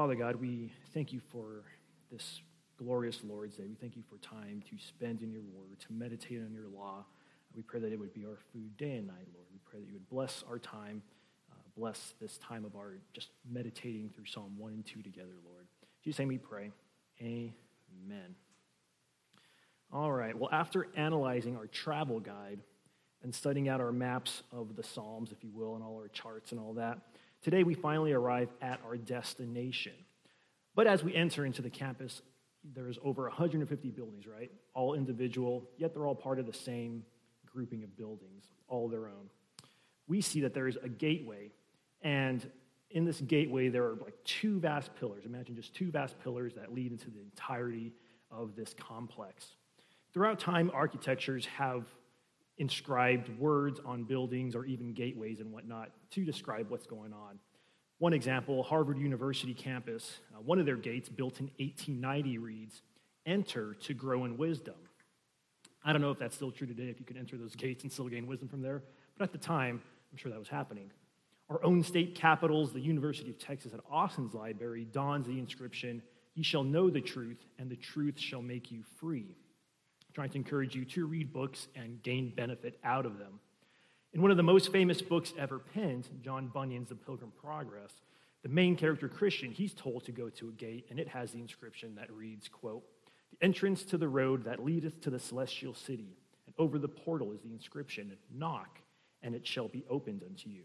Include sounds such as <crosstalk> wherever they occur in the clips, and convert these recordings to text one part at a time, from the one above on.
Father God, we thank you for this glorious Lord's Day. We thank you for time to spend in your word, to meditate on your law. We pray that it would be our food day and night, Lord. We pray that you would bless our time, uh, bless this time of our just meditating through Psalm 1 and 2 together, Lord. In Jesus' name we pray. Amen. All right, well, after analyzing our travel guide and studying out our maps of the Psalms, if you will, and all our charts and all that, today we finally arrive at our destination. But as we enter into the campus, there's over 150 buildings, right? All individual, yet they're all part of the same grouping of buildings, all their own. We see that there is a gateway, and in this gateway, there are like two vast pillars. Imagine just two vast pillars that lead into the entirety of this complex. Throughout time, architectures have inscribed words on buildings or even gateways and whatnot to describe what's going on. One example Harvard University campus, uh, one of their gates built in 1890 reads, Enter to grow in wisdom. I don't know if that's still true today, if you can enter those gates and still gain wisdom from there, but at the time, I'm sure that was happening. Our own state capitals, the University of Texas at Austin's library, dons the inscription, Ye shall know the truth, and the truth shall make you free. Trying to encourage you to read books and gain benefit out of them. In one of the most famous books ever penned, John Bunyan's The Pilgrim Progress, the main character Christian, he's told to go to a gate, and it has the inscription that reads, quote, The entrance to the road that leadeth to the celestial city, and over the portal is the inscription, Knock, and it shall be opened unto you.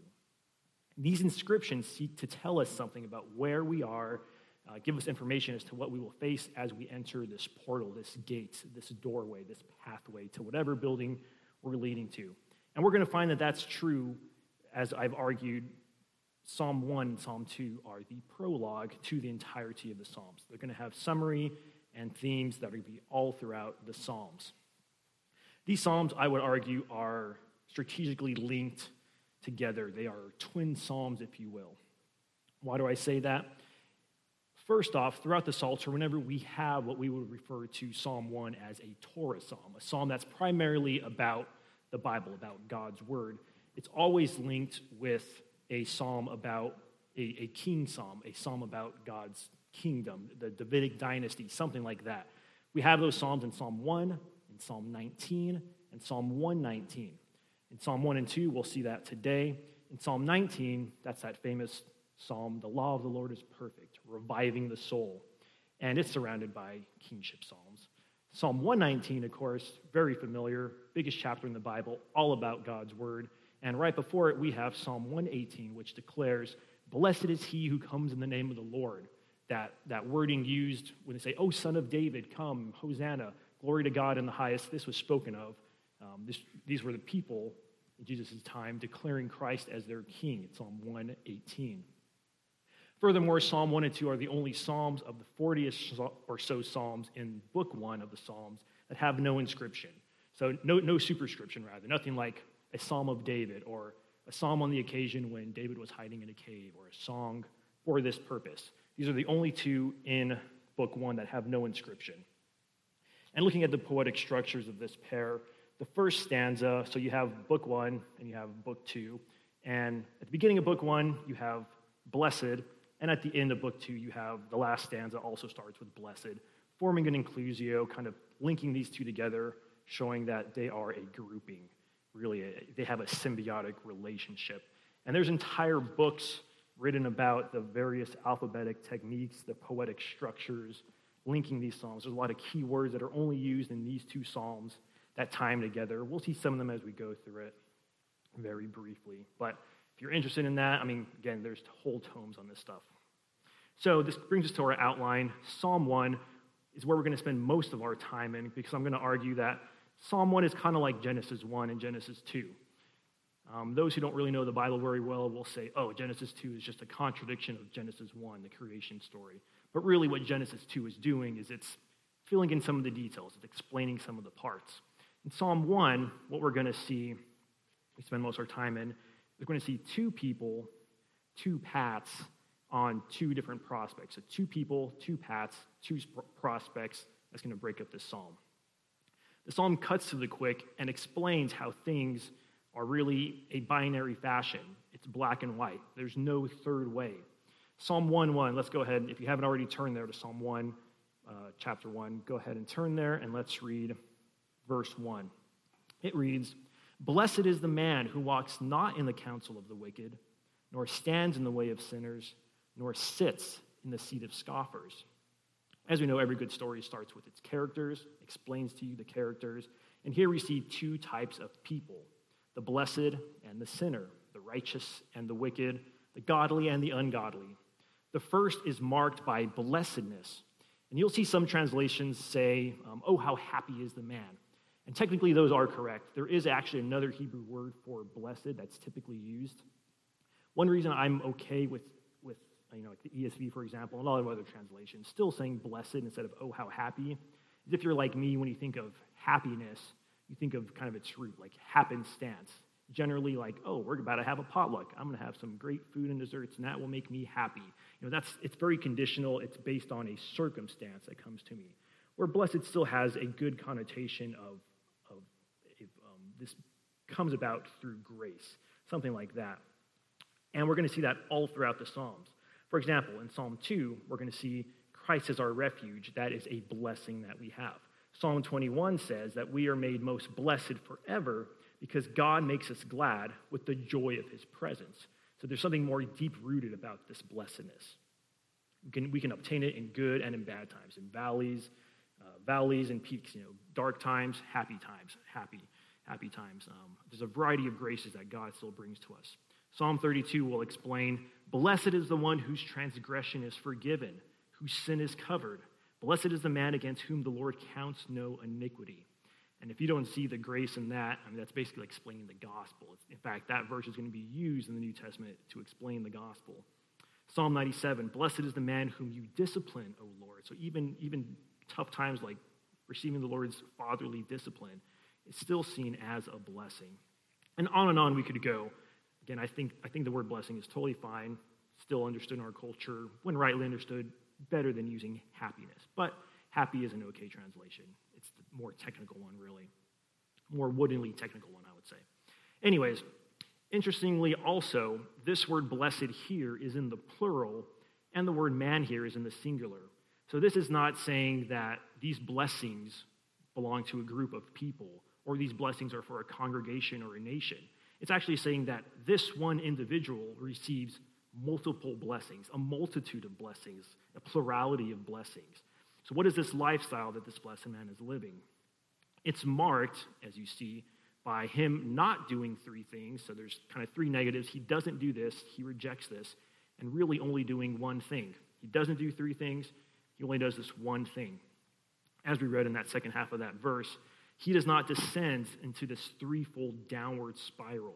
These inscriptions seek to tell us something about where we are, uh, give us information as to what we will face as we enter this portal, this gate, this doorway, this pathway to whatever building we're leading to. And we're going to find that that's true, as I've argued. Psalm 1 and Psalm 2 are the prologue to the entirety of the Psalms. They're going to have summary and themes that are going to be all throughout the Psalms. These Psalms, I would argue, are strategically linked together. They are twin Psalms, if you will. Why do I say that? First off, throughout the Psalter, whenever we have what we would refer to Psalm 1 as a Torah psalm, a psalm that's primarily about the Bible, about God's word, it's always linked with a psalm about a, a king psalm, a psalm about God's kingdom, the Davidic dynasty, something like that. We have those psalms in Psalm 1, in Psalm 19, and Psalm 119. In Psalm 1 and 2, we'll see that today. In Psalm 19, that's that famous psalm, the law of the Lord is perfect, reviving the soul. And it's surrounded by kingship psalms. Psalm 119, of course, very familiar, biggest chapter in the Bible, all about God's word. And right before it, we have Psalm 118, which declares, Blessed is he who comes in the name of the Lord. That, that wording used when they say, Oh, son of David, come, Hosanna, glory to God in the highest. This was spoken of. Um, this, these were the people in Jesus' time declaring Christ as their king in Psalm 118. Furthermore, Psalm 1 and 2 are the only Psalms of the 40 or so Psalms in Book 1 of the Psalms that have no inscription. So, no, no superscription, rather. Nothing like a Psalm of David or a psalm on the occasion when David was hiding in a cave or a song for this purpose. These are the only two in Book 1 that have no inscription. And looking at the poetic structures of this pair, the first stanza, so you have Book 1 and you have Book 2. And at the beginning of Book 1, you have blessed, and at the end of book two, you have the last stanza also starts with blessed, forming an inclusio, kind of linking these two together, showing that they are a grouping. Really, a, they have a symbiotic relationship. And there's entire books written about the various alphabetic techniques, the poetic structures, linking these psalms. There's a lot of key words that are only used in these two psalms that time together. We'll see some of them as we go through it very briefly. But if you're interested in that, I mean, again, there's whole tomes on this stuff. So this brings us to our outline. Psalm 1 is where we're going to spend most of our time in because I'm going to argue that Psalm 1 is kind of like Genesis 1 and Genesis 2. Um, those who don't really know the Bible very well will say, oh, Genesis 2 is just a contradiction of Genesis 1, the creation story. But really, what Genesis 2 is doing is it's filling in some of the details, it's explaining some of the parts. In Psalm 1, what we're going to see, we spend most of our time in, we're going to see two people, two paths on two different prospects. So, two people, two paths, two prospects. That's going to break up this psalm. The psalm cuts to the quick and explains how things are really a binary fashion. It's black and white, there's no third way. Psalm 1 1, let's go ahead. If you haven't already turned there to Psalm 1, uh, chapter 1, go ahead and turn there and let's read verse 1. It reads, Blessed is the man who walks not in the counsel of the wicked, nor stands in the way of sinners, nor sits in the seat of scoffers. As we know, every good story starts with its characters, explains to you the characters. And here we see two types of people the blessed and the sinner, the righteous and the wicked, the godly and the ungodly. The first is marked by blessedness. And you'll see some translations say, um, Oh, how happy is the man. And technically, those are correct. There is actually another Hebrew word for blessed that's typically used. One reason I'm okay with, with you know, like the ESV, for example, and all of other translations, still saying blessed instead of oh, how happy, is if you're like me, when you think of happiness, you think of kind of its root, like happenstance generally like, oh, we're about to have a potluck. I'm going to have some great food and desserts, and that will make me happy. You know, that's it's very conditional. It's based on a circumstance that comes to me. Where blessed still has a good connotation of, of um, this comes about through grace, something like that. And we're going to see that all throughout the Psalms. For example, in Psalm 2, we're going to see Christ as our refuge. That is a blessing that we have. Psalm 21 says that we are made most blessed forever because God makes us glad with the joy of his presence. So there's something more deep rooted about this blessedness. We can, we can obtain it in good and in bad times, in valleys, uh, valleys and peaks, you know, dark times, happy times, happy, happy times. Um, there's a variety of graces that God still brings to us. Psalm 32 will explain Blessed is the one whose transgression is forgiven, whose sin is covered. Blessed is the man against whom the Lord counts no iniquity. And if you don't see the grace in that, I mean, that's basically explaining the gospel. In fact, that verse is going to be used in the New Testament to explain the gospel. Psalm 97 Blessed is the man whom you discipline, O Lord. So even, even tough times like receiving the Lord's fatherly discipline is still seen as a blessing. And on and on we could go. Again, I think, I think the word blessing is totally fine, still understood in our culture, when rightly understood, better than using happiness. But happy is an okay translation It's the more technical one, really. More woodenly technical one, I would say. Anyways, interestingly, also, this word blessed here is in the plural, and the word man here is in the singular. So this is not saying that these blessings belong to a group of people or these blessings are for a congregation or a nation. It's actually saying that this one individual receives multiple blessings, a multitude of blessings, a plurality of blessings. So, what is this lifestyle that this blessed man is living? It's marked, as you see, by him not doing three things. So, there's kind of three negatives. He doesn't do this, he rejects this, and really only doing one thing. He doesn't do three things, he only does this one thing. As we read in that second half of that verse, he does not descend into this threefold downward spiral.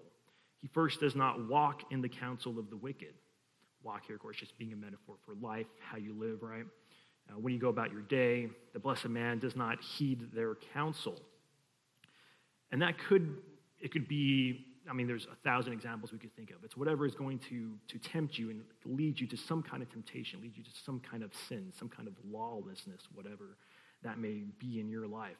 He first does not walk in the counsel of the wicked. Walk here, of course, just being a metaphor for life, how you live, right? Uh, when you go about your day, the blessed man does not heed their counsel. And that could, it could be, I mean, there's a thousand examples we could think of. It's whatever is going to, to tempt you and lead you to some kind of temptation, lead you to some kind of sin, some kind of lawlessness, whatever that may be in your life.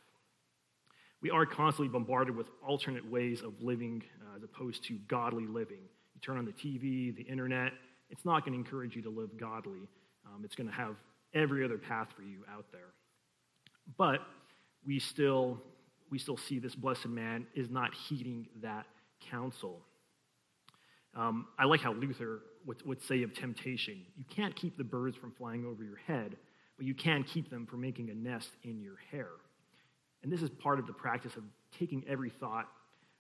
We are constantly bombarded with alternate ways of living uh, as opposed to godly living. You turn on the TV, the internet, it's not going to encourage you to live godly. Um, it's going to have every other path for you out there. But we still, we still see this blessed man is not heeding that counsel. Um, I like how Luther would, would say of temptation you can't keep the birds from flying over your head, but you can keep them from making a nest in your hair. And this is part of the practice of taking every thought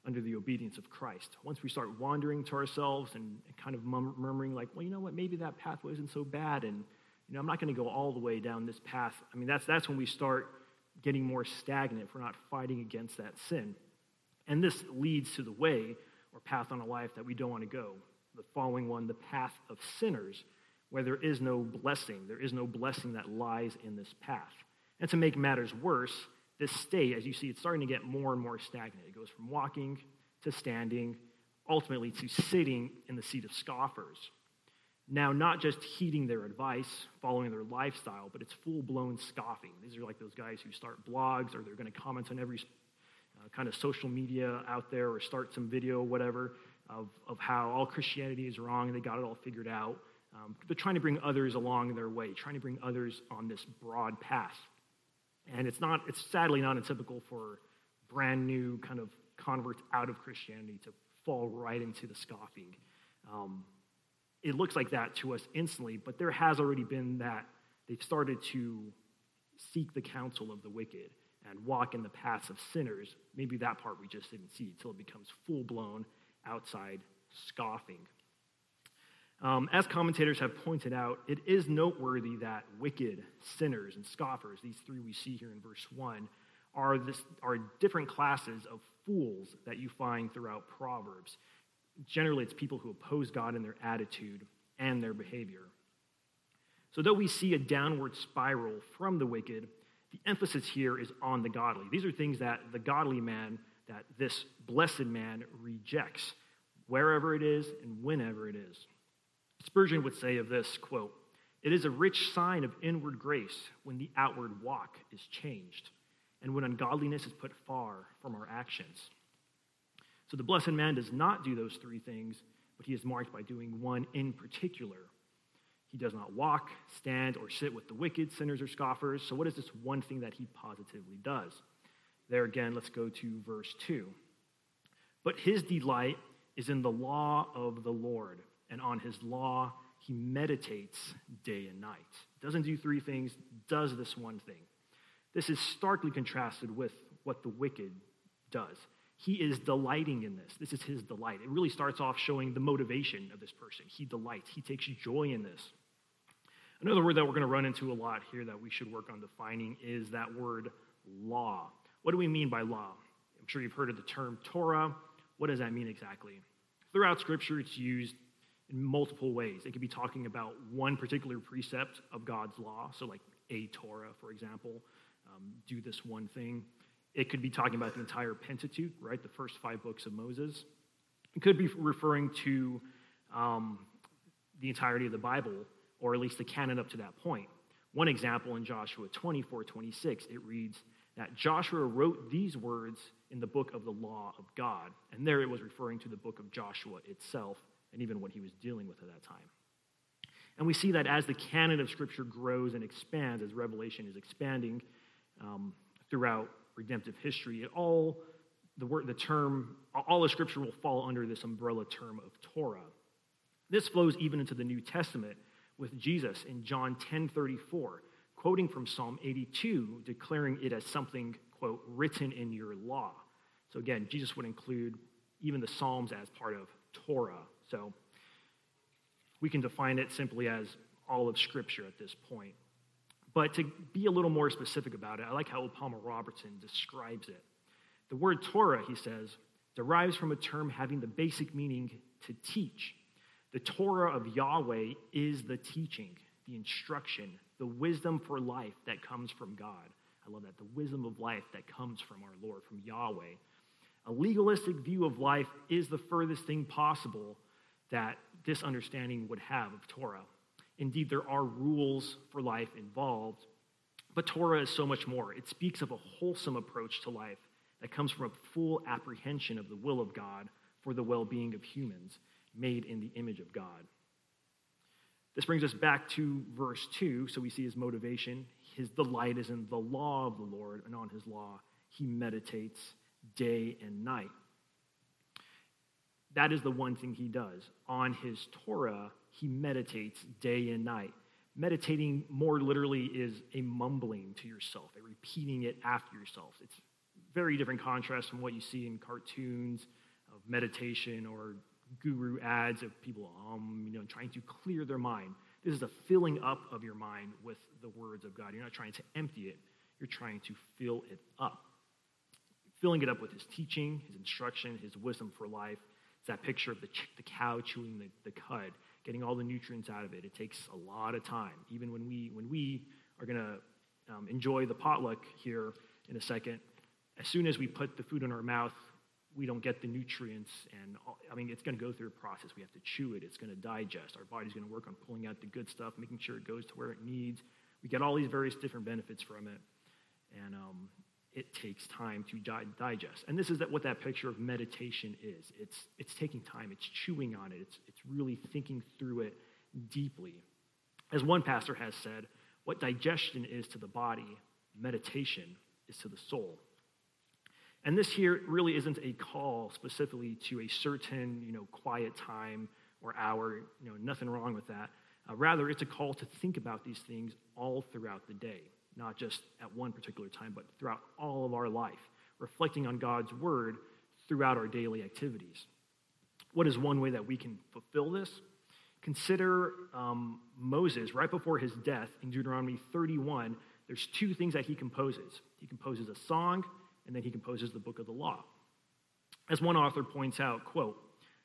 under the obedience of Christ. Once we start wandering to ourselves and, kind of murmuring, like, well, you know what, maybe that pathway isn't so bad, and you know, I'm not going to go all the way down this path. I mean, that's, that's when we start getting more stagnant if we're not fighting against that sin. And this leads to the way or path on a life that we don't want to go. The following one, the path of sinners, where there is no blessing. There is no blessing that lies in this path. And to make matters worse, this state, as you see, it's starting to get more and more stagnant. It goes from walking to standing, ultimately to sitting in the seat of scoffers. Now, not just heeding their advice, following their lifestyle, but it's full blown scoffing. These are like those guys who start blogs or they're going to comment on every uh, kind of social media out there or start some video, whatever, of, of how all Christianity is wrong and they got it all figured out. Um, they're trying to bring others along their way, trying to bring others on this broad path. And it's not, it's sadly not untypical for brand new kind of converts out of Christianity to fall right into the scoffing. Um, it looks like that to us instantly, but there has already been that they've started to seek the counsel of the wicked and walk in the paths of sinners. Maybe that part we just didn't see until it becomes full blown outside scoffing. Um, as commentators have pointed out, it is noteworthy that wicked, sinners, and scoffers, these three we see here in verse 1, are, this, are different classes of fools that you find throughout Proverbs. Generally, it's people who oppose God in their attitude and their behavior. So, though we see a downward spiral from the wicked, the emphasis here is on the godly. These are things that the godly man, that this blessed man rejects, wherever it is and whenever it is. Spurgeon would say of this quote, It is a rich sign of inward grace when the outward walk is changed and when ungodliness is put far from our actions. So the blessed man does not do those three things, but he is marked by doing one in particular. He does not walk, stand, or sit with the wicked, sinners, or scoffers. So, what is this one thing that he positively does? There again, let's go to verse 2. But his delight is in the law of the Lord and on his law he meditates day and night. Doesn't do three things, does this one thing. This is starkly contrasted with what the wicked does. He is delighting in this. This is his delight. It really starts off showing the motivation of this person. He delights, he takes joy in this. Another word that we're going to run into a lot here that we should work on defining is that word law. What do we mean by law? I'm sure you've heard of the term Torah. What does that mean exactly? Throughout Scripture, it's used in multiple ways. It could be talking about one particular precept of God's law, so like a Torah, for example, um, do this one thing. It could be talking about the entire Pentateuch, right, the first five books of Moses. It could be referring to um, the entirety of the Bible, or at least the canon up to that point. One example in Joshua 24 26, it reads that Joshua wrote these words in the book of the law of God. And there it was referring to the book of Joshua itself and even what he was dealing with at that time. And we see that as the canon of Scripture grows and expands, as Revelation is expanding um, throughout redemptive history, it all the word, the term, all of Scripture will fall under this umbrella term of Torah. This flows even into the New Testament with Jesus in John 10:34, quoting from Psalm 82, declaring it as something quote written in your law. So again, Jesus would include even the Psalms as part of Torah. So we can define it simply as all of Scripture at this point. But to be a little more specific about it, I like how Palmer Robertson describes it. The word Torah, he says, derives from a term having the basic meaning to teach. The Torah of Yahweh is the teaching, the instruction, the wisdom for life that comes from God. I love that. The wisdom of life that comes from our Lord, from Yahweh. A legalistic view of life is the furthest thing possible that this understanding would have of Torah. Indeed, there are rules for life involved, but Torah is so much more. It speaks of a wholesome approach to life that comes from a full apprehension of the will of God for the well being of humans made in the image of God. This brings us back to verse 2. So we see his motivation. His delight is in the law of the Lord, and on his law he meditates day and night. That is the one thing he does. On his Torah, he meditates day and night. Meditating more literally is a mumbling to yourself, a repeating it after yourself. It's very different contrast from what you see in cartoons of meditation or guru ads of people um, you know, trying to clear their mind. This is a filling up of your mind with the words of God. You're not trying to empty it, you're trying to fill it up. Filling it up with his teaching, his instruction, his wisdom for life, that picture of the, the cow chewing the, the cud, getting all the nutrients out of it. It takes a lot of time. Even when we, when we are going to um, enjoy the potluck here in a second, as soon as we put the food in our mouth, we don't get the nutrients. And all, I mean, it's going to go through a process. We have to chew it, it's going to digest. Our body's going to work on pulling out the good stuff, making sure it goes to where it needs. We get all these various different benefits from it. And um, it takes time to digest. And this is that, what that picture of meditation is. It's, it's taking time, it's chewing on it, it's, it's really thinking through it deeply. As one pastor has said, what digestion is to the body, meditation is to the soul. And this here really isn't a call specifically to a certain, you know, quiet time or hour, you know, nothing wrong with that. Uh, rather, it's a call to think about these things all throughout the day, not just at one particular time, but throughout all of our life, reflecting on God's word throughout our daily activities. What is one way that we can fulfill this? Consider um, Moses right before his death in Deuteronomy 31. There's two things that he composes. He composes a song, and then he composes the book of the law. As one author points out, quote,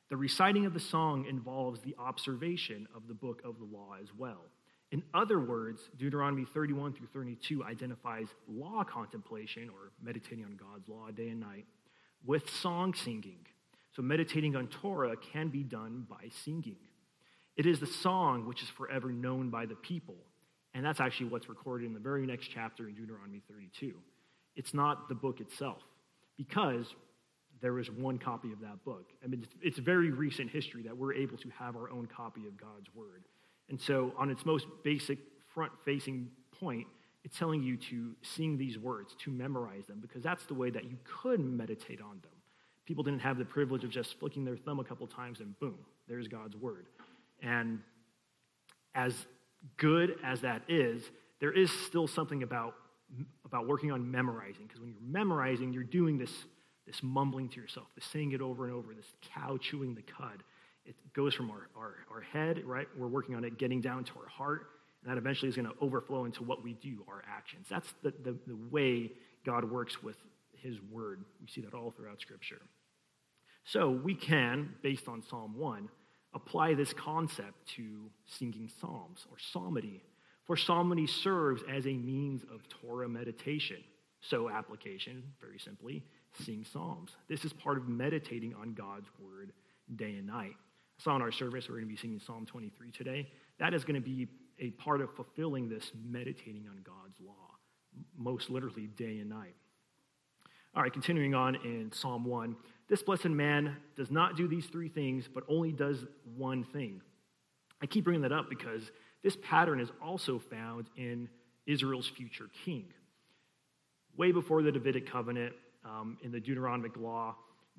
the reciting of the song involves the observation of the book of the law as well. In other words, Deuteronomy 31 through 32 identifies law contemplation or meditating on God's law day and night with song singing. So, meditating on Torah can be done by singing. It is the song which is forever known by the people. And that's actually what's recorded in the very next chapter in Deuteronomy 32. It's not the book itself, because there is one copy of that book. I mean, it's, very recent history that we're able to have our own copy of God's word. And so, on its most basic front facing point, it's telling you to sing these words, to memorize them, because that's the way that you could meditate on them. People didn't have the privilege of just flicking their thumb a couple times and boom, there's God's word. And as good as that is, there is still something about, about working on memorizing, because when you're memorizing, you're doing this, this mumbling to yourself, this saying it over and over, this cow chewing the cud. It goes from our, our, our head, right? We're working on it getting down to our heart, and that eventually is going to overflow into what we do, our actions. That's the, the, the way God works with his word. We see that all throughout Scripture. So we can, based on Psalm 1, apply this concept to singing psalms or psalmody. For psalmody serves as a means of Torah meditation. So, application, very simply, sing psalms. This is part of meditating on God's word day and night. I saw in our service we're going to be singing Psalm 23 today. That is going to be a part of fulfilling this meditating on God's law, most literally day and night. All right, continuing on in Psalm 1. This blessed man does not do these three things, but only does one thing. I keep bringing that up because this pattern is also found in Israel's future king. Way before the Davidic covenant, um, in the Deuteronomic law,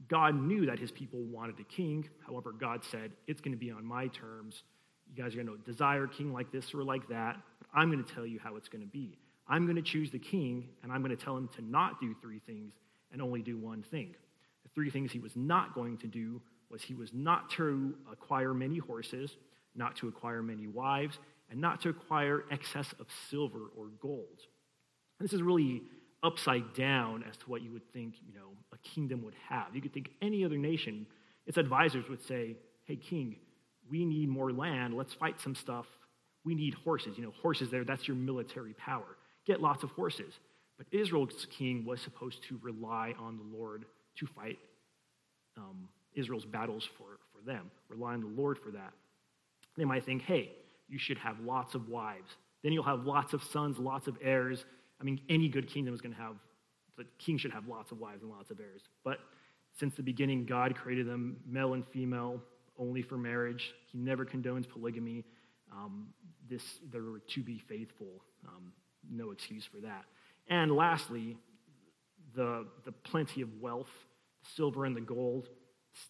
God knew that his people wanted a king. However, God said, It's going to be on my terms. You guys are going to desire a king like this or like that, but I'm going to tell you how it's going to be. I'm going to choose the king, and I'm going to tell him to not do three things and only do one thing. The three things he was not going to do was he was not to acquire many horses, not to acquire many wives, and not to acquire excess of silver or gold. And this is really upside down as to what you would think, you know, a kingdom would have. You could think any other nation, its advisors would say, "Hey king, we need more land. Let's fight some stuff. We need horses. You know, horses there, that's your military power. Get lots of horses." But Israel's king was supposed to rely on the Lord to fight um, Israel's battles for, for them, rely on the Lord for that. They might think, hey, you should have lots of wives. Then you'll have lots of sons, lots of heirs. I mean, any good kingdom is going to have, the king should have lots of wives and lots of heirs. But since the beginning, God created them male and female only for marriage. He never condones polygamy. Um, this, they were to be faithful. Um, no excuse for that. And lastly, the, the plenty of wealth, the silver and the gold.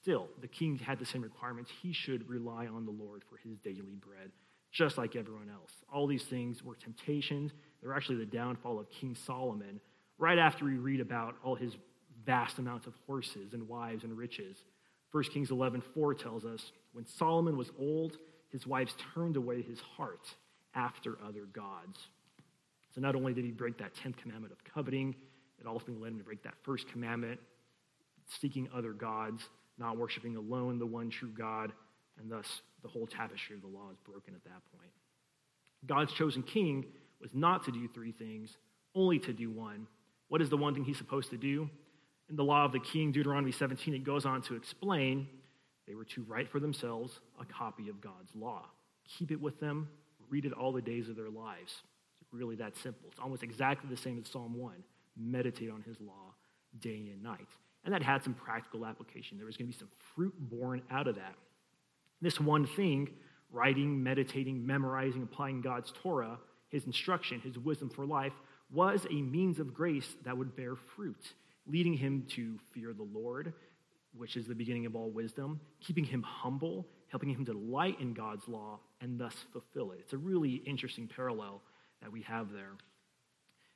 Still, the king had the same requirements. He should rely on the Lord for his daily bread, just like everyone else. All these things were temptations. They're actually the downfall of King Solomon, right after we read about all his vast amounts of horses and wives and riches. 1 Kings 11 4 tells us, When Solomon was old, his wives turned away his heart after other gods. So not only did he break that 10th commandment of coveting, it ultimately led him to break that first commandment, seeking other gods, not worshiping alone the one true God, and thus the whole tapestry of the law is broken at that point. God's chosen king was not to do three things, only to do one. What is the one thing he's supposed to do? In the law of the king, Deuteronomy 17, it goes on to explain they were to write for themselves a copy of God's law. Keep it with them, read it all the days of their lives It's really that simple. It's almost exactly the same as Psalm 1. Meditate on his law day and night. And that had some practical application. There was going to be some fruit born out of that. This one thing writing, meditating, memorizing, applying God's Torah, his instruction, his wisdom for life, was a means of grace that would bear fruit, leading him to fear the Lord, which is the beginning of all wisdom, keeping him humble, helping him to delight in God's law, and thus fulfill it. It's a really interesting parallel that we have there.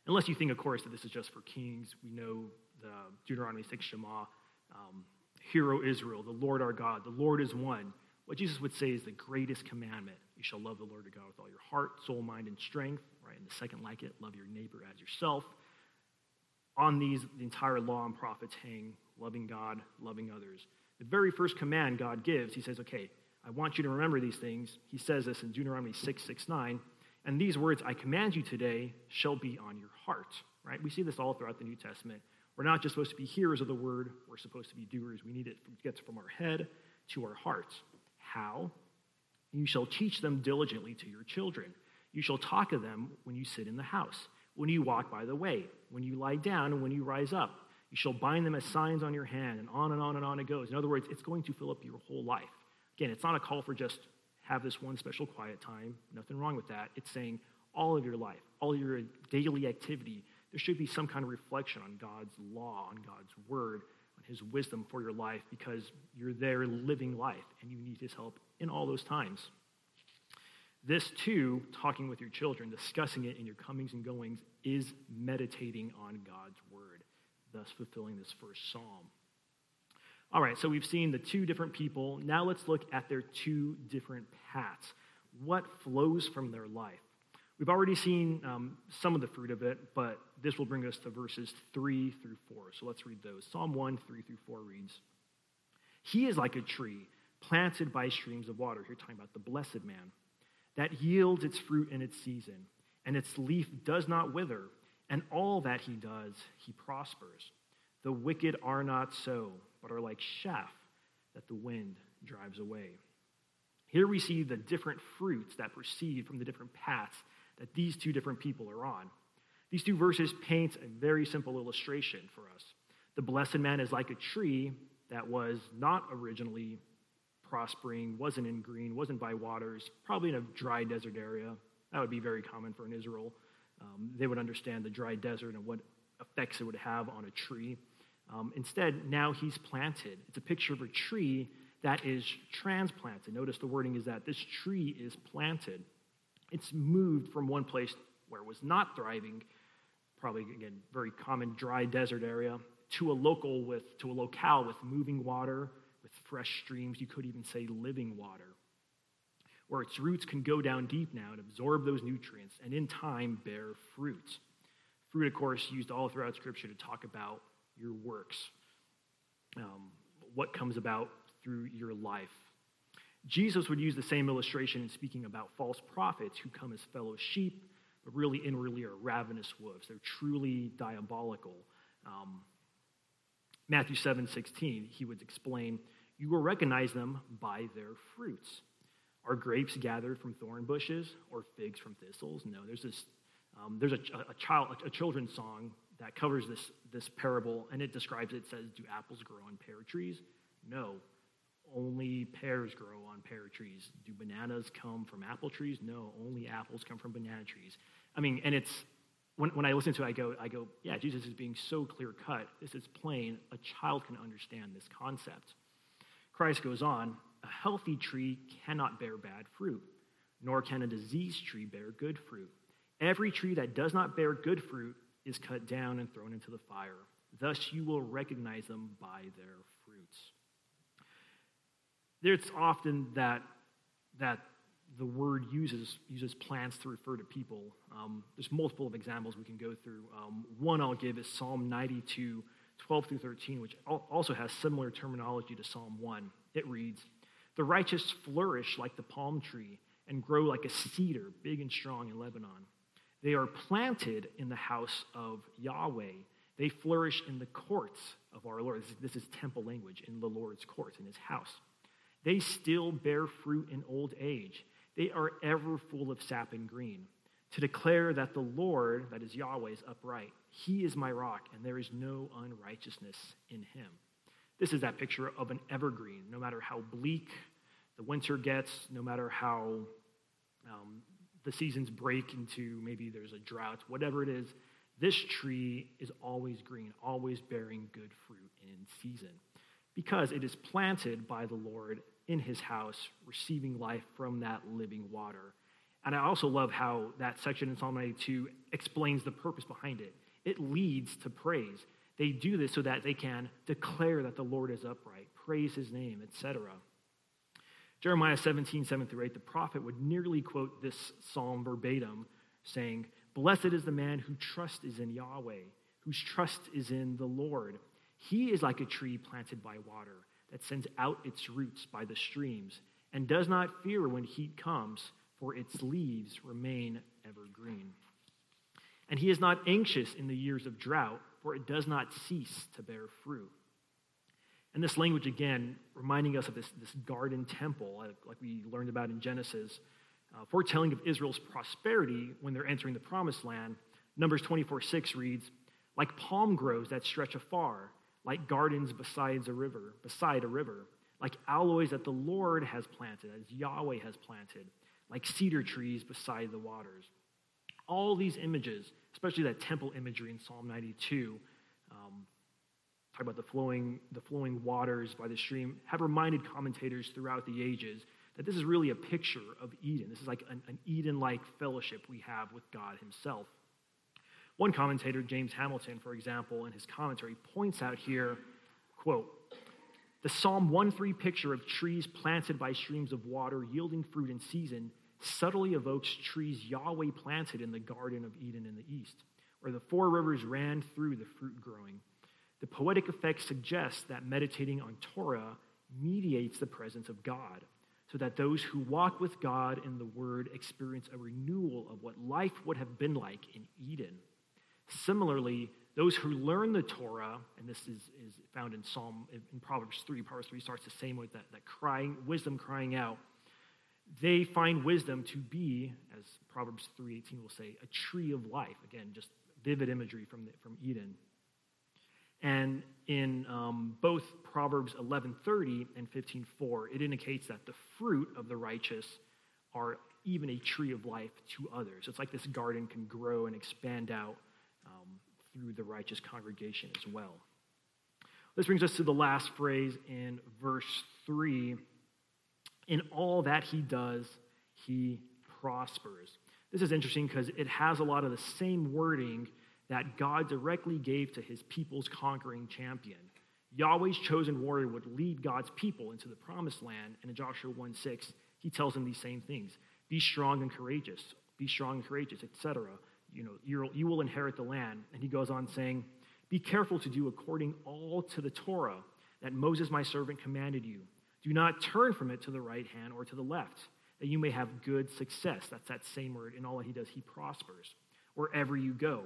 Unless you think, of course, that this is just for kings. We know the Deuteronomy 6 Shema, um, Hear, O Israel, the Lord our God, the Lord is one. What Jesus would say is the greatest commandment. You shall love the Lord your God with all your heart, soul, mind, and strength. Right? And the second like it, love your neighbor as yourself. On these, the entire law and prophets hang loving God, loving others. The very first command God gives, he says, okay, I want you to remember these things. He says this in Deuteronomy 6, 6, 9. And these words I command you today shall be on your heart. Right? We see this all throughout the New Testament. We're not just supposed to be hearers of the word, we're supposed to be doers. We need it to get from our head to our hearts. How? You shall teach them diligently to your children. You shall talk of them when you sit in the house, when you walk by the way, when you lie down, and when you rise up. You shall bind them as signs on your hand, and on and on and on it goes. In other words, it's going to fill up your whole life. Again, it's not a call for just have this one special quiet time. Nothing wrong with that. It's saying all of your life, all your daily activity, there should be some kind of reflection on God's law, on God's word, on his wisdom for your life because you're there living life and you need his help in all those times. This, too, talking with your children, discussing it in your comings and goings, is meditating on God's word, thus fulfilling this first psalm. All right, so we've seen the two different people. Now let's look at their two different paths. What flows from their life? We've already seen um, some of the fruit of it, but this will bring us to verses 3 through 4. So let's read those. Psalm 1, 3 through 4 reads He is like a tree planted by streams of water. Here, talking about the blessed man, that yields its fruit in its season, and its leaf does not wither, and all that he does, he prospers. The wicked are not so, but are like chaff that the wind drives away. Here we see the different fruits that proceed from the different paths that these two different people are on. These two verses paint a very simple illustration for us. The blessed man is like a tree that was not originally prospering, wasn't in green, wasn't by waters, probably in a dry desert area. That would be very common for an Israel. Um, they would understand the dry desert and what effects it would have on a tree. Um, instead, now he's planted. It's a picture of a tree that is transplanted. Notice the wording is that this tree is planted. It's moved from one place where it was not thriving, probably again very common dry desert area, to a local with to a locale with moving water, with fresh streams. You could even say living water, where its roots can go down deep now and absorb those nutrients, and in time bear fruit. Fruit, of course, used all throughout Scripture to talk about your works, um, what comes about through your life. Jesus would use the same illustration in speaking about false prophets who come as fellow sheep, but really inwardly are ravenous wolves. They're truly diabolical. Um, Matthew 7 16, he would explain, You will recognize them by their fruits. Are grapes gathered from thorn bushes or figs from thistles? No, there's this. Um, there's a, a, child, a children's song that covers this, this parable, and it describes it. Says, Do apples grow on pear trees? No only pears grow on pear trees. Do bananas come from apple trees? No, only apples come from banana trees. I mean, and it's when, when I listen to it, I go, I go, yeah, Jesus is being so clear cut. This is plain. A child can understand this concept. Christ goes on, a healthy tree cannot bear bad fruit, nor can a diseased tree bear good fruit. Every tree that does not bear good fruit is cut down and thrown into the fire. Thus you will recognize them by their fruits there's often that, that the word uses, uses plants to refer to people. Um, there's multiple examples we can go through. Um, one I'll give is Psalm 92, 12 through 13, which also has similar terminology to Psalm 1. It reads, The righteous flourish like the palm tree and grow like a cedar, big and strong in Lebanon. They are planted in the house of Yahweh. They flourish in the courts of our Lord. This is, temple language, in the Lord's courts, in his house. They still bear fruit in old age. They are ever full of sap and green. To declare that the Lord, that is Yahweh, is upright. He is my rock, and there is no unrighteousness in him. This is that picture of an evergreen. No matter how bleak the winter gets, no matter how um, the seasons break into maybe there's a drought, whatever it is, this tree is always green, always bearing good fruit in season, because it is planted by the Lord in his house, receiving life from that living water. And I also love how that section in Psalm 92 explains the purpose behind it. It leads to praise. They do this so that they can declare that the Lord is upright, praise his name, etc. Jeremiah 17, 7 through 8, the prophet would nearly quote this psalm verbatim, saying, Blessed is the man whose trust is in Yahweh, whose trust is in the Lord. He is like a tree planted by water that sends out its roots by the streams and does not fear when heat comes, for its leaves remain evergreen. And he is not anxious in the years of drought, for it does not cease to bear fruit. And this language, again, reminding us of this, this garden temple, like, like we learned about in Genesis, uh, foretelling of Israel's prosperity when they're entering the promised land. Numbers 24 6 reads, Like palm groves that stretch afar, like gardens beside a river, beside a river, like aloes that the Lord has planted, as Yahweh has planted, like cedar trees beside the waters. All these images, especially that temple imagery in Psalm 92, um, talk about the flowing, the flowing waters by the stream, have reminded commentators throughout the ages that this is really a picture of Eden. This is like an, an Eden like fellowship we have with God Himself. One commentator, James Hamilton, for example, in his commentary, points out here, quote, the Psalm 1 3 picture of trees planted by streams of water yielding fruit in season subtly evokes trees Yahweh planted in the Garden of Eden in the east, where the four rivers ran through the fruit growing. The poetic effect suggests that meditating on Torah mediates the presence of God, so that those who walk with God in the Word experience a renewal of what life would have been like in Eden. Similarly, those who learn the Torah, and this is, is found in Psalm, in Proverbs 3, Proverbs 3 starts the same with that, that crying, wisdom crying out. They find wisdom to be, as Proverbs 3.18 will say, a tree of life. Again, just vivid imagery from, the, from Eden. And in um, both Proverbs 11.30 and 15.4, it indicates that the fruit of the righteous are even a tree of life to others. It's like this garden can grow and expand out through the righteous congregation as well. This brings us to the last phrase in verse 3 In all that he does, he prospers. This is interesting because it has a lot of the same wording that God directly gave to his people's conquering champion. Yahweh's chosen warrior would lead God's people into the promised land, and in Joshua 1 6, he tells them these same things Be strong and courageous, be strong and courageous, etc you know, you will inherit the land. And he goes on saying, Be careful to do according all to the Torah that Moses my servant commanded you. Do not turn from it to the right hand or to the left, that you may have good success. That's that same word. In all that he does, he prospers wherever you go.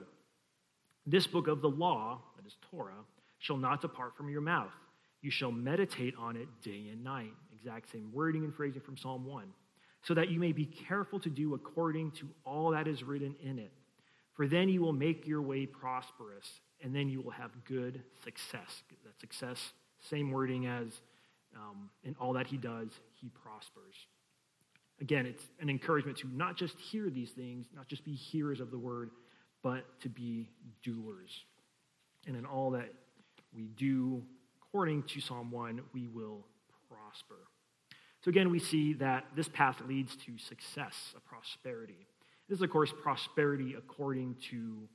This book of the law, that is Torah, shall not depart from your mouth. You shall meditate on it day and night. Exact same wording and phrasing from Psalm 1. So that you may be careful to do according to all that is written in it. For then you will make your way prosperous, and then you will have good success. That success, same wording as um, in all that he does, he prospers. Again, it's an encouragement to not just hear these things, not just be hearers of the word, but to be doers. And in all that we do, according to Psalm 1, we will prosper. So again, we see that this path leads to success, a prosperity. This is, of course, prosperity according to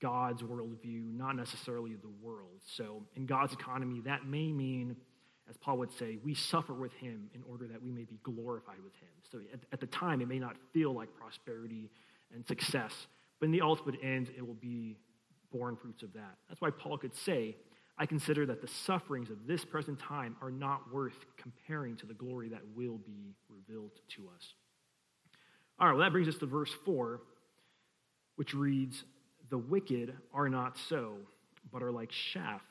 God's worldview, not necessarily the world. So, in God's economy, that may mean, as Paul would say, we suffer with him in order that we may be glorified with him. So, at, at the time, it may not feel like prosperity and success, but in the ultimate end, it will be born fruits of that. That's why Paul could say, I consider that the sufferings of this present time are not worth comparing to the glory that will be revealed to us. All right, well, that brings us to verse 4, which reads The wicked are not so, but are like chaff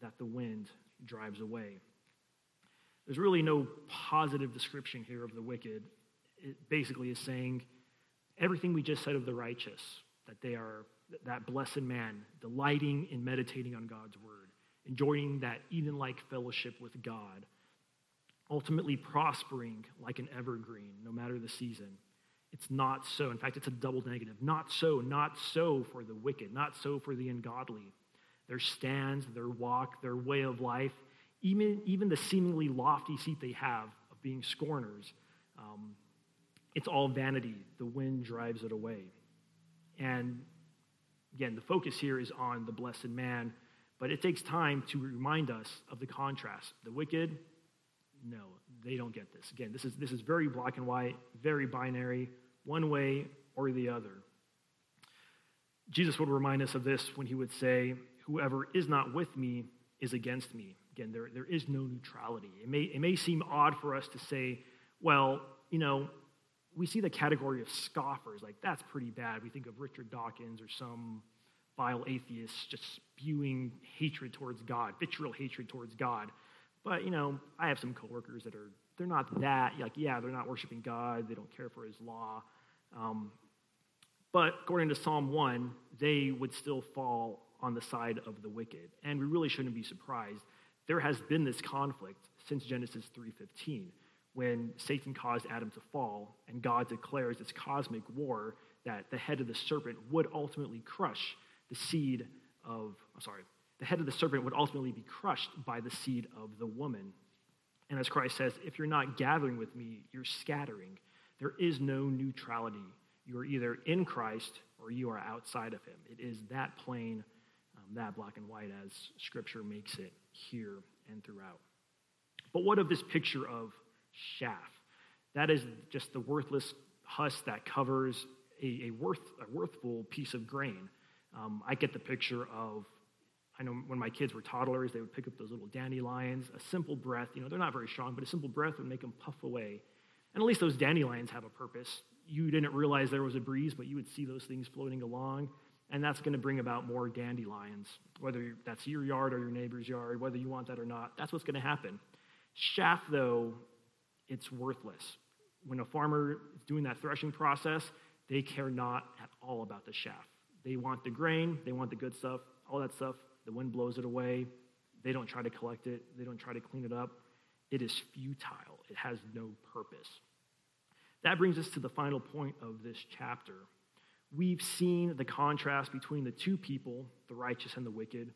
that the wind drives away. There's really no positive description here of the wicked. It basically is saying everything we just said of the righteous, that they are that blessed man, delighting in meditating on God's word, enjoying that Eden like fellowship with God. ultimately prospering like an evergreen, no matter the season. It's not so. In fact, it's a double negative. Not so, not so for the wicked, not so for the ungodly. Their stands, their walk, their way of life, even, even the seemingly lofty seat they have of being scorners, um, it's all vanity. The wind drives it away. And again, the focus here is on the blessed man, but it takes time to remind us of the contrast. The wicked, no, they don't get this. Again, this is, this is very black and white, very binary, one way or the other. Jesus would remind us of this when he would say, Whoever is not with me is against me. Again, there, there is no neutrality. It may, it may seem odd for us to say, well, you know, we see the category of scoffers, like that's pretty bad. We think of Richard Dawkins or some vile atheist just spewing hatred towards God, vitriol hatred towards God. But, you know, I have some coworkers that are, they're not that, like, yeah, they're not worshiping God, they don't care for his law. Um, but according to Psalm 1, they would still fall on the side of the wicked. And we really shouldn't be surprised. There has been this conflict since Genesis 3:15 when Satan caused Adam to fall, and God declares this cosmic war that the head of the serpent would ultimately crush the seed of, I'm sorry, the head of the serpent would ultimately be crushed by the seed of the woman. And as Christ says, if you're not gathering with me, you're scattering. There is no neutrality. You are either in Christ or you are outside of him. It is that plain, that black and white as Scripture makes it here and throughout. But what of this picture of chaff. That is just the worthless husk that covers a, a, worth, a worthful piece of grain. Um, I get the picture of, I know when my kids were toddlers, they would pick up those little dandelions. A simple breath, you know, they're not very strong, but a simple breath would make them puff away. And at least those dandelions have a purpose. You didn't realize there was a breeze, but you would see those things floating along, and that's going to bring about more dandelions. Whether that's your yard or your neighbor's yard, whether you want that or not, that's what's going to happen. Chaff, though, it's worthless. When a farmer is doing that threshing process, they care not at all about the chaff. They want the grain, they want the good stuff, all that stuff. The wind blows it away. They don't try to collect it, they don't try to clean it up. It is futile, it has no purpose. That brings us to the final point of this chapter. We've seen the contrast between the two people, the righteous and the wicked.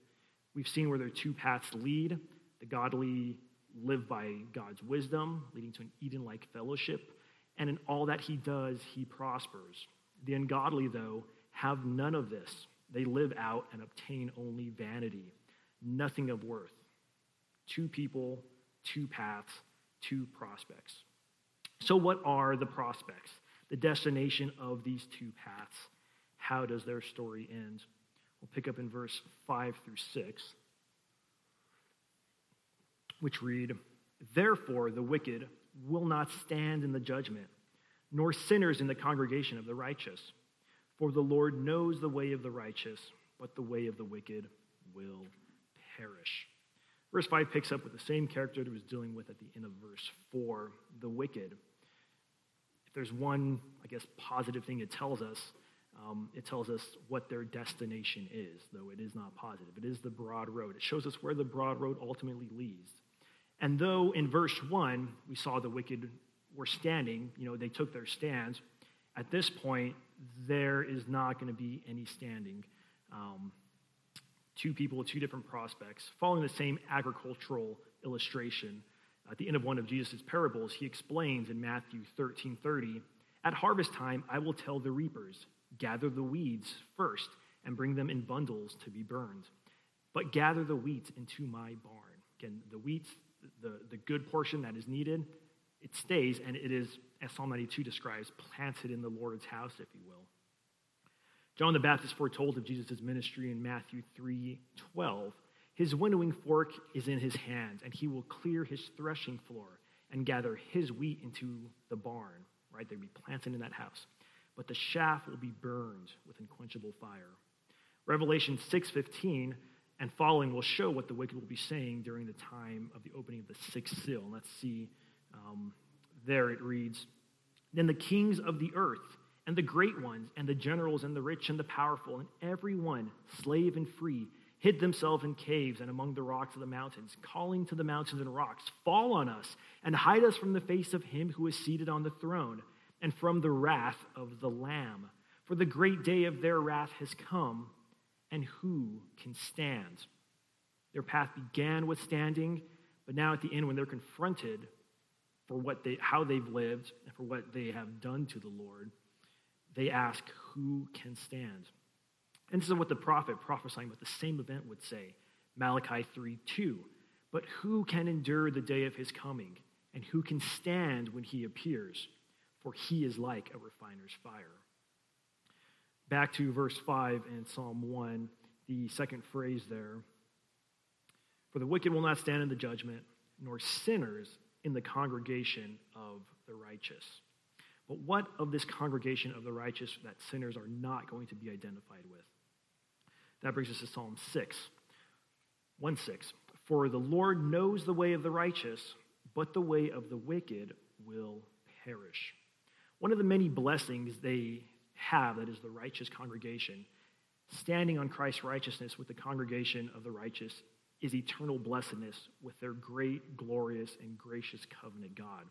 We've seen where their two paths lead. The godly live by God's wisdom, leading to an Eden like fellowship. And in all that he does, he prospers. The ungodly, though, have none of this. They live out and obtain only vanity, nothing of worth. Two people, two paths, two prospects. So, what are the prospects? The destination of these two paths? How does their story end? We'll pick up in verse 5 through 6 which read, Therefore the wicked will not stand in the judgment, nor sinners in the congregation of the righteous. For the Lord knows the way of the righteous, but the way of the wicked will perish. Verse 5 picks up with the same character that was dealing with at the end of verse 4 the wicked. There's one, I guess, positive thing it tells us, um, it tells us what their destination is, though it is not positive. It is the broad road. It shows us where the broad road ultimately leads. And though in verse 1 we saw the wicked were standing, you know, they took their stands, at this point there is not going to be any standing. Um, two people two different prospects, following the same agricultural illustration. At the end of one of Jesus' parables, he explains in Matthew 13 30, At harvest time, I will tell the reapers, gather the weeds first and bring them in bundles to be burned. But gather the wheat into my barn. Again, the wheat the, the good portion that is needed, it stays, and it is, as Psalm 92 describes, planted in the Lord's house, if you will. John the Baptist foretold of Jesus' ministry in Matthew 3 12. His winnowing fork is in his hand, and he will clear his threshing floor and gather his wheat into the barn, right? They'll be planted in that house. But the chaff will be burned with unquenchable fire. Revelation 6:15 and following will show what the wicked will be saying during the time of the opening of the sixth seal. And let's see, um, there it reads Then the kings of the earth, and the great ones, and the generals, and the rich, and the powerful, and everyone, slave and free, hid themselves in caves and among the rocks of the mountains, calling to the mountains and rocks, Fall on us and hide us from the face of him who is seated on the throne and from the wrath of the Lamb. For the great day of their wrath has come, and who can stand? Their path began with standing, but now at the end, when they're confronted for what they, how they've lived and for what they have done to the Lord, they ask, Who can stand? And this is what the prophet prophesying about the same event would say Malachi 3 2. But who can endure the day of his coming? And who can stand when he appears? For he is like a refiner's fire. Back to verse 5 in Psalm 1, the second phrase there. For the wicked will not stand in the judgment, nor sinners in the congregation of the righteous. But what of this congregation of the righteous that sinners are not going to be identified with? That brings us to Psalm 6, 1 6. For the Lord knows the way of the righteous, but the way of the wicked will perish. One of the many blessings they have, that is the righteous congregation, standing on Christ's righteousness with the congregation of the righteous, is eternal blessedness with their great, glorious, and gracious covenant God.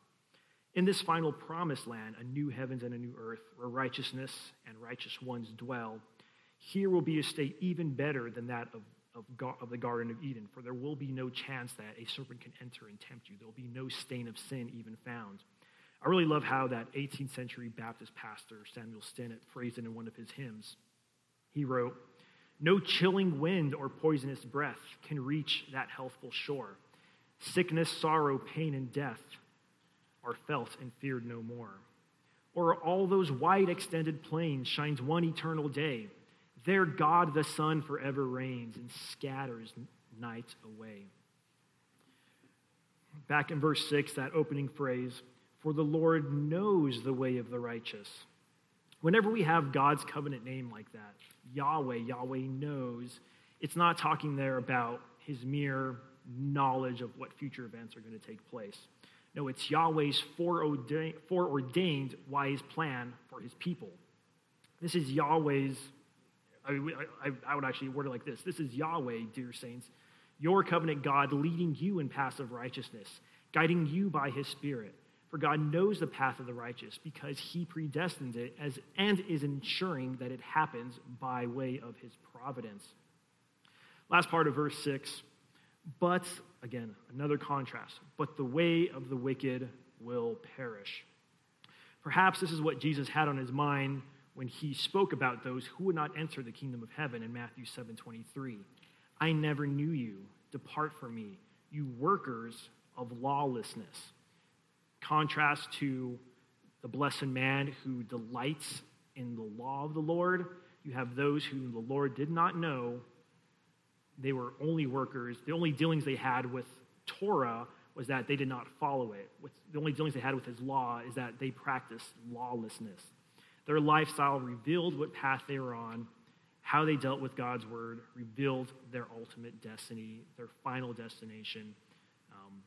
In this final promised land, a new heavens and a new earth, where righteousness and righteous ones dwell, here will be a state even better than that of, of, of, the Garden of Eden, for there will be no chance that a serpent can enter and tempt you. There will be no stain of sin even found. I really love how that 18th century Baptist pastor, Samuel Stennett, phrased it in one of his hymns. He wrote, No chilling wind or poisonous breath can reach that healthful shore. Sickness, sorrow, pain, and death are felt and feared no more. Or all those wide extended plains shines one eternal day there, God the Son, forever reigns and scatters night away. Back in verse 6, that opening phrase, for the Lord knows the way of the righteous. Whenever we have God's covenant name like that, Yahweh, Yahweh knows, it's not talking there about his mere knowledge of what future events are going to take place. No, it's Yahweh's foreordained, foreordained wise plan for his people. This is Yahweh's I, mean, I, I would actually word it like this This is Yahweh, dear saints, your covenant God, leading you in paths of righteousness, guiding you by his Spirit. For God knows the path of the righteous because he predestined it as, and is ensuring that it happens by way of his providence. Last part of verse 6. But, again, another contrast. But the way of the wicked will perish. Perhaps this is what Jesus had on his mind when he spoke about those who would not enter the kingdom of heaven in Matthew 7:23. I never knew you. Depart from me, you workers of lawlessness. Contrast to the blessed man who delights in the law of the Lord. You have those whom the Lord did not know. They were only workers. The only dealings they had with Torah was that they did not follow it. The only dealings they had with his law is that they practiced lawlessness. Their lifestyle revealed what path they were on, how they dealt with God's word, revealed their ultimate destiny, their final destination. Um,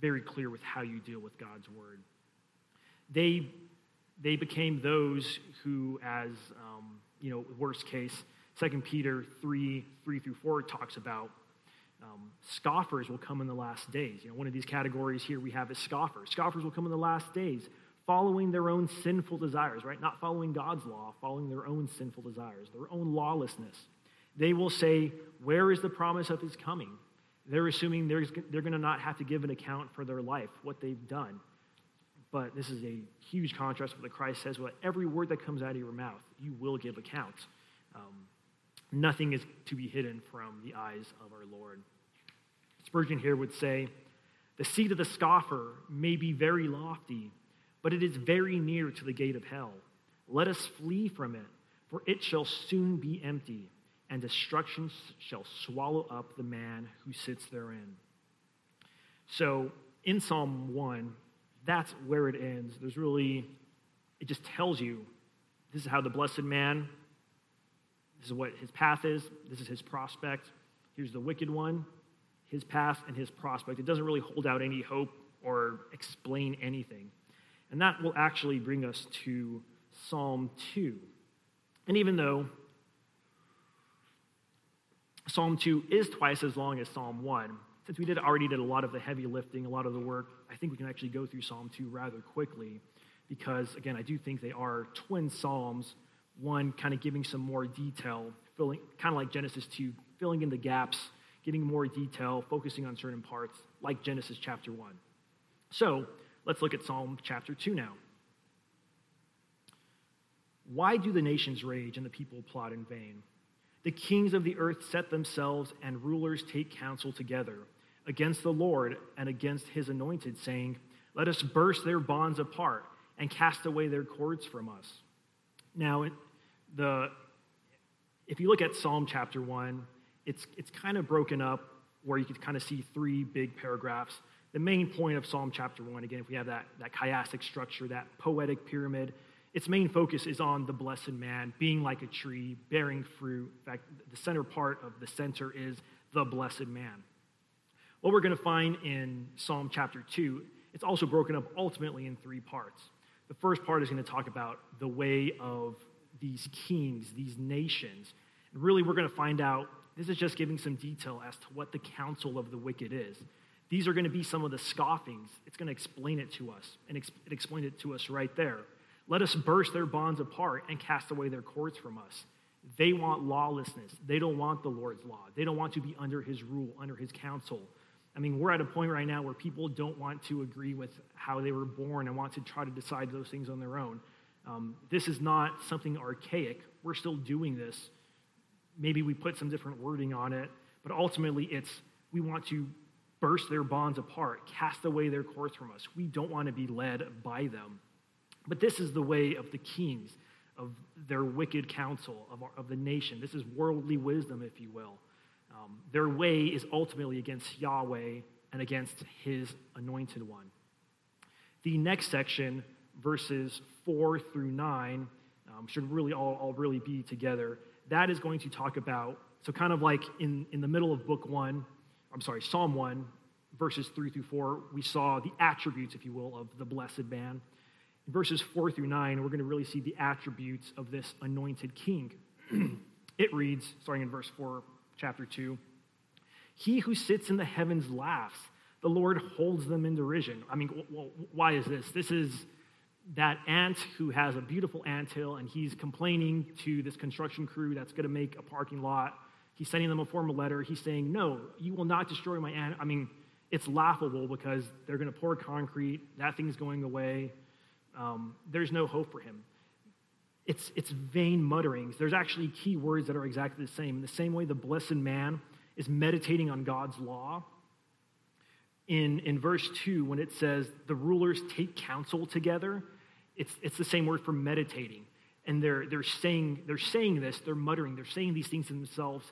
very clear with how you deal with God's word. They, they became those who, as, um, you know, worst case, 2 Peter 3 3 through 4 talks about um, scoffers will come in the last days. You know, one of these categories here we have is scoffers. Scoffers will come in the last days, following their own sinful desires, right? Not following God's law, following their own sinful desires, their own lawlessness. They will say, Where is the promise of his coming? They're assuming they're, they're going to not have to give an account for their life, what they've done. But this is a huge contrast with what Christ says, well, every word that comes out of your mouth, you will give account. Um, nothing is to be hidden from the eyes of our Lord. Spurgeon here would say, the seat of the scoffer may be very lofty, but it is very near to the gate of hell. Let us flee from it, for it shall soon be empty, and destruction shall swallow up the man who sits therein. So, in Psalm 1, that's where it ends. There's really, it just tells you this is how the blessed man, this is what his path is, this is his prospect. Here's the wicked one, his path and his prospect. It doesn't really hold out any hope or explain anything. And that will actually bring us to Psalm 2. And even though Psalm 2 is twice as long as Psalm 1. Since we did already did a lot of the heavy lifting, a lot of the work, I think we can actually go through Psalm 2 rather quickly because, again, I do think they are twin Psalms, one kind of giving some more detail, filling, kind of like Genesis 2, filling in the gaps, giving more detail, focusing on certain parts, like Genesis chapter 1. So let's look at Psalm chapter 2 now. Why do the nations rage and the people plot in vain? The kings of the earth set themselves, and rulers take counsel together against the Lord and against his anointed, saying, Let us burst their bonds apart and cast away their cords from us. Now, the, if you look at Psalm chapter 1, it's, it's kind of broken up where you can kind of see three big paragraphs. The main point of Psalm chapter 1, again, if we have that, that chiastic structure, that poetic pyramid, its main focus is on the blessed man being like a tree, bearing fruit. In fact, the center part of the center is the blessed man. What we're going to find in Psalm chapter 2, it's also broken up ultimately in three parts. The first part is going to talk about the way of these kings, these nations. And really, we're going to find out this is just giving some detail as to what the counsel of the wicked is. These are going to be some of the scoffings. It's going to explain it to us, and it explained it to us right there. Let us burst their bonds apart and cast away their cords from us. They want lawlessness. They don't want the Lord's law. They don't want to be under his rule, under his counsel. I mean, we're at a point right now where people don't want to agree with how they were born and want to try to decide those things on their own. Um, this is not something archaic. We're still doing this. Maybe we put some different wording on it, but ultimately it's we want to burst their bonds apart, cast away their cords from us. We don't want to be led by them. But this is the way of the kings, of their wicked counsel, of, our, of the nation. This is worldly wisdom, if you will. Um, their way is ultimately against Yahweh and against his anointed one. The next section, verses 4 through 9, um, should really all, all really be together. That is going to talk about, so kind of like in, in the middle of book 1, I'm sorry, Psalm 1, verses 3 through 4, we saw the attributes, if you will, of the blessed man. In verses 4 through 9, we're going to really see the attributes of this anointed king. <clears throat> it reads, starting in verse 4, chapter 2 He who sits in the heavens laughs, the Lord holds them in derision. I mean, well, why is this? This is that ant who has a beautiful ant hill, and he's complaining to this construction crew that's going to make a parking lot. He's sending them a formal letter. He's saying, No, you will not destroy my ant. I mean, it's laughable because they're going to pour concrete. That thing's going away. Um, there's no hope for him. It's, it's vain mutterings. There's actually key words that are exactly the same. In the same way, the blessed man is meditating on God's law. In, in verse 2, when it says the rulers take counsel together, it's, it's the same word for meditating. And they're, they're, saying, they're saying this, they're muttering, they're saying these things to themselves.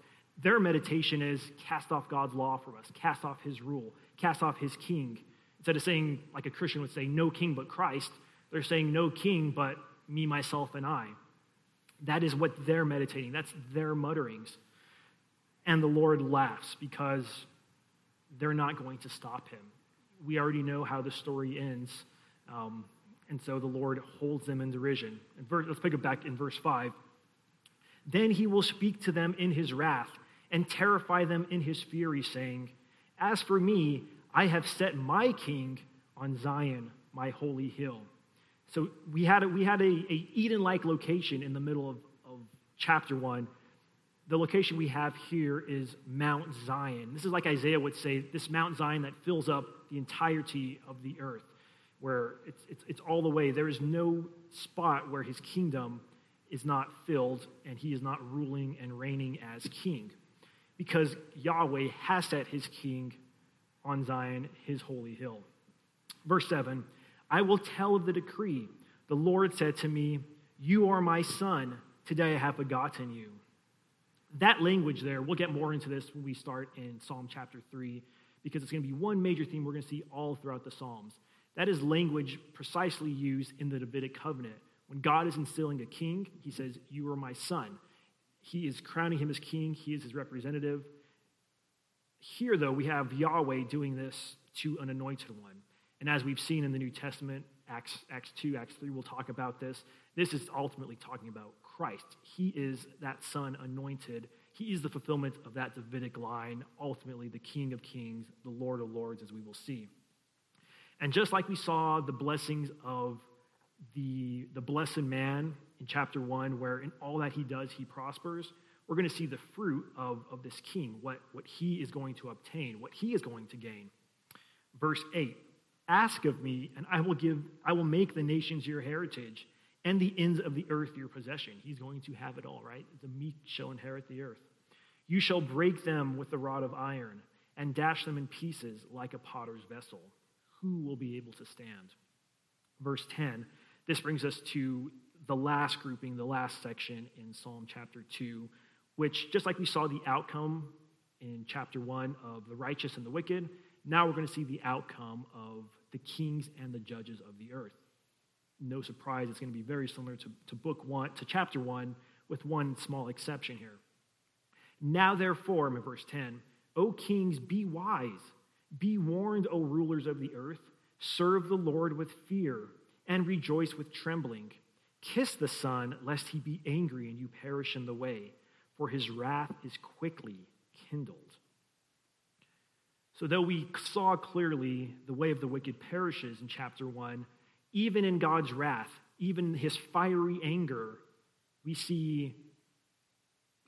Their meditation is cast off God's law from us, cast off his rule, cast off his king. Instead of saying, like a Christian would say, no king but Christ, they're saying, no king but me, myself, and I. That is what they're meditating. That's their mutterings. And the Lord laughs because they're not going to stop him. We already know how the story ends. Um, and so the Lord holds them in derision. Verse, let's pick it back in verse 5. Then he will speak to them in his wrath and terrify them in his fury, saying, As for me, I have set my king on Zion, my holy hill. So we had a, we had a, a Eden-like location in the middle of, of chapter one. The location we have here is Mount Zion. This is like Isaiah would say, this Mount Zion that fills up the entirety of the earth, where it's, it's, it's all the way. There is no spot where his kingdom is not filled and he is not ruling and reigning as king. Because Yahweh has set his king on Zion, his holy hill. Verse 7 I will tell of the decree. The Lord said to me, You are my son. Today I have begotten you. That language there, we'll get more into this when we start in Psalm chapter 3, because it's going to be one major theme we're going to see all throughout the Psalms. That is language precisely used in the Davidic covenant. When God is instilling a king, he says, You are my son. He is crowning him as king, he is his representative. Here, though, we have Yahweh doing this to an anointed one. And as we've seen in the New Testament, Acts, Acts 2, Acts 3 we'll talk about this. This is ultimately talking about Christ. He is that Son anointed. He is the fulfillment of that Davidic line, ultimately the King of Kings, the Lord of Lords, as we will see. And just like we saw the blessings of the, the blessed man in chapter 1, where in all that he does, he prospers, we're going to see the fruit of, of this king, what, what he is going to obtain, what he is going to gain. Verse 8 Ask of me, and I will give, I will make the nations your heritage, and the ends of the earth your possession. He's going to have it all, right? The meek shall inherit the earth. You shall break them with the rod of iron, and dash them in pieces like a potter's vessel. Who will be able to stand? Verse 10 this brings us to the last grouping, the last section in Psalm chapter 2, which, just like we saw the outcome in chapter 1 of the righteous and the wicked, now we're going to see the outcome of the kings and the judges of the earth. No surprise, it's going to be very similar to, to book one, to chapter 1, with one small exception here. Now, therefore, in verse 10, O kings, be wise. Be warned, O rulers of the earth. Serve the Lord with fear and rejoice with trembling. Kiss the Son, lest he be angry and you perish in the way, for his wrath is quickly kindled. So, though we saw clearly the way of the wicked perishes in chapter 1, even in God's wrath, even his fiery anger, we see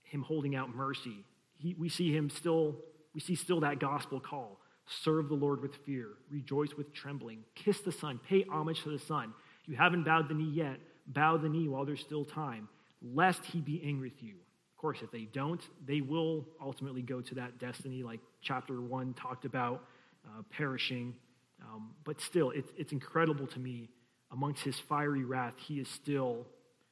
him holding out mercy. He, we see him still, we see still that gospel call. Serve the Lord with fear, rejoice with trembling, kiss the Son, pay homage to the Son. You haven't bowed the knee yet, bow the knee while there's still time, lest he be angry with you. Of course, if they don't, they will ultimately go to that destiny, like chapter one talked about, uh, perishing. Um, but still, it's, it's incredible to me. Amongst his fiery wrath, he is still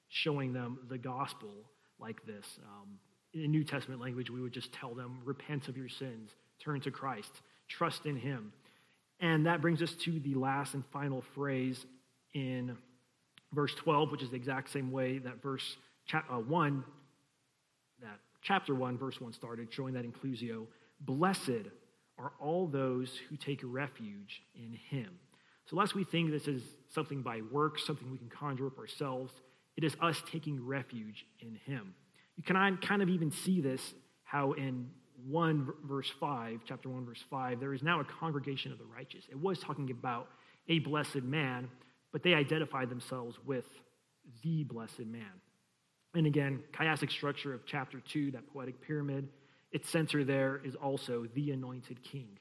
showing them the gospel like this. Um, in New Testament language, we would just tell them, repent of your sins, turn to Christ trust in him. And that brings us to the last and final phrase in verse 12, which is the exact same way that verse uh, 1, that chapter 1, verse 1 started, showing that inclusio. Blessed are all those who take refuge in him. So, lest we think this is something by works, something we can conjure up ourselves, it is us taking refuge in him. You can kind of even see this how in 1 verse 5, chapter 1 verse 5, there is now a congregation of the righteous. It was talking about a blessed man, but they identify themselves with the blessed man. And again, chiastic structure of chapter 2, that poetic pyramid, its center there is also the anointed king.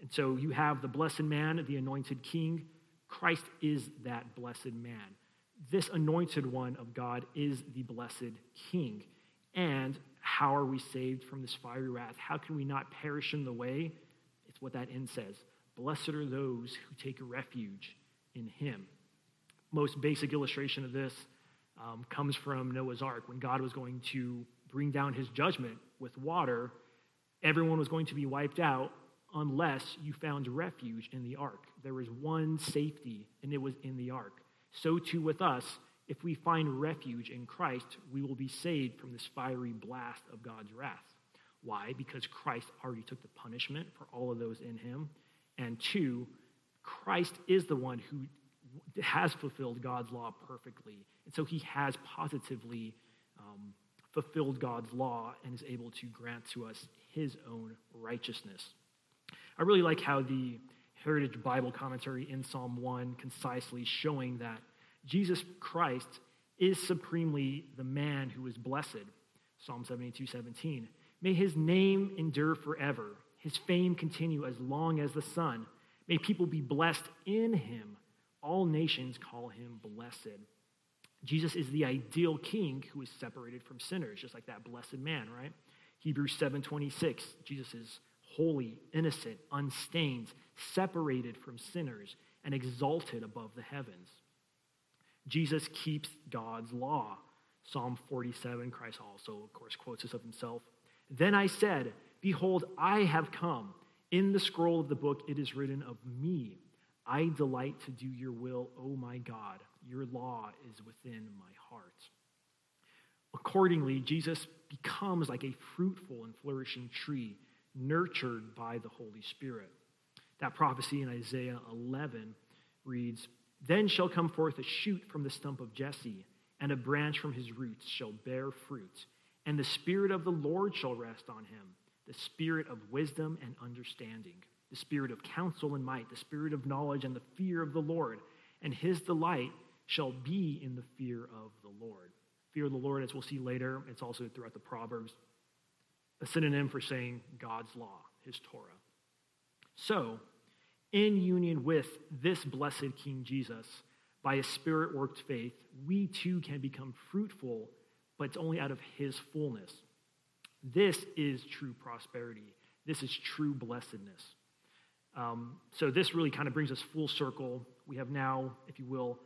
And so you have the blessed man, the anointed king. Christ is that blessed man. This anointed one of God is the blessed king. And how are we saved from this fiery wrath? How can we not perish in the way? It's what that end says. Blessed are those who take refuge in him. Most basic illustration of this um, comes from Noah's Ark. When God was going to bring down his judgment with water, everyone was going to be wiped out unless you found refuge in the ark. There was one safety, and it was in the ark. So too with us if we find refuge in Christ, we will be saved from this fiery blast of God's wrath. Why? Because Christ already took the punishment for all of those in him. And two, Christ is the one who has fulfilled God's law perfectly. And so he has positively um, fulfilled God's law and is able to grant to us his own righteousness. I really like how the Heritage Bible commentary in Psalm 1 concisely showing that Jesus Christ is supremely the man who is blessed. Psalm 72 17. May his name endure forever, his fame continue as long as the sun. May people be blessed in him. All nations call him blessed. Jesus is the ideal king who is separated from sinners, just like that blessed man, right? Hebrews 7:26. Jesus is holy, innocent, unstained, separated from sinners, and exalted above the heavens. Jesus keeps God's law. Psalm 47, Christ also, of course, quotes this of himself. Then I said, Behold, I have come. In the scroll of the book it is written of me. I delight to do your will, O my God. Your law is within my heart. Accordingly, Jesus becomes like a fruitful and flourishing tree, nurtured by the Holy Spirit. That prophecy in Isaiah 11 reads, then shall come forth a shoot from the stump of Jesse, and a branch from his roots shall bear fruit. And the Spirit of the Lord shall rest on him the Spirit of wisdom and understanding, the Spirit of counsel and might, the Spirit of knowledge and the fear of the Lord. And his delight shall be in the fear of the Lord. Fear of the Lord, as we'll see later, it's also throughout the Proverbs, a synonym for saying God's law, his Torah. So, in union with this blessed King Jesus, by a spirit worked faith, we too can become fruitful, but it's only out of his fullness. This is true prosperity. This is true blessedness. Um, so, this really kind of brings us full circle. We have now, if you will,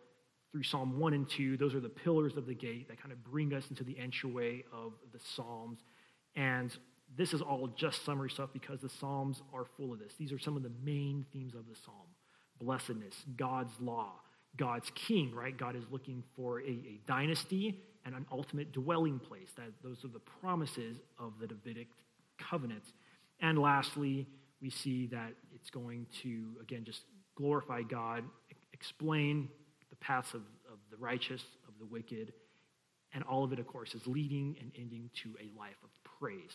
through Psalm 1 and 2, those are the pillars of the gate that kind of bring us into the entryway of the Psalms. And this is all just summary stuff because the Psalms are full of this. These are some of the main themes of the Psalm blessedness, God's law, God's king, right? God is looking for a, a dynasty and an ultimate dwelling place. That those are the promises of the Davidic covenant. And lastly, we see that it's going to again just glorify God, explain the paths of, of the righteous, of the wicked, and all of it, of course, is leading and ending to a life of praise.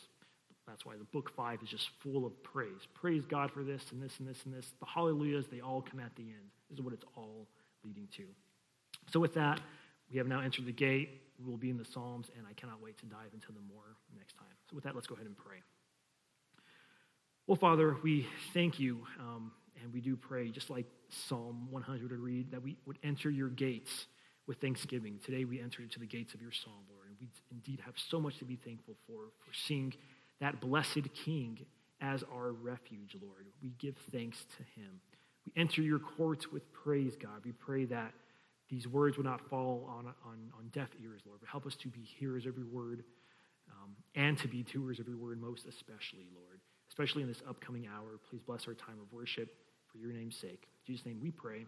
That's why the book five is just full of praise. Praise God for this and this and this and this. The hallelujahs, they all come at the end. This is what it's all leading to. So, with that, we have now entered the gate. We will be in the Psalms, and I cannot wait to dive into them more next time. So, with that, let's go ahead and pray. Well, Father, we thank you, um, and we do pray, just like Psalm 100 would read, that we would enter your gates with thanksgiving. Today, we enter into the gates of your Psalm, Lord, and we indeed have so much to be thankful for, for seeing that blessed King as our refuge, Lord. We give thanks to him. We enter your courts with praise, God. We pray that these words would not fall on, on, on deaf ears, Lord, but help us to be hearers of every word um, and to be doers of every word, most especially, Lord. Especially in this upcoming hour, please bless our time of worship for your name's sake. In Jesus' name we pray.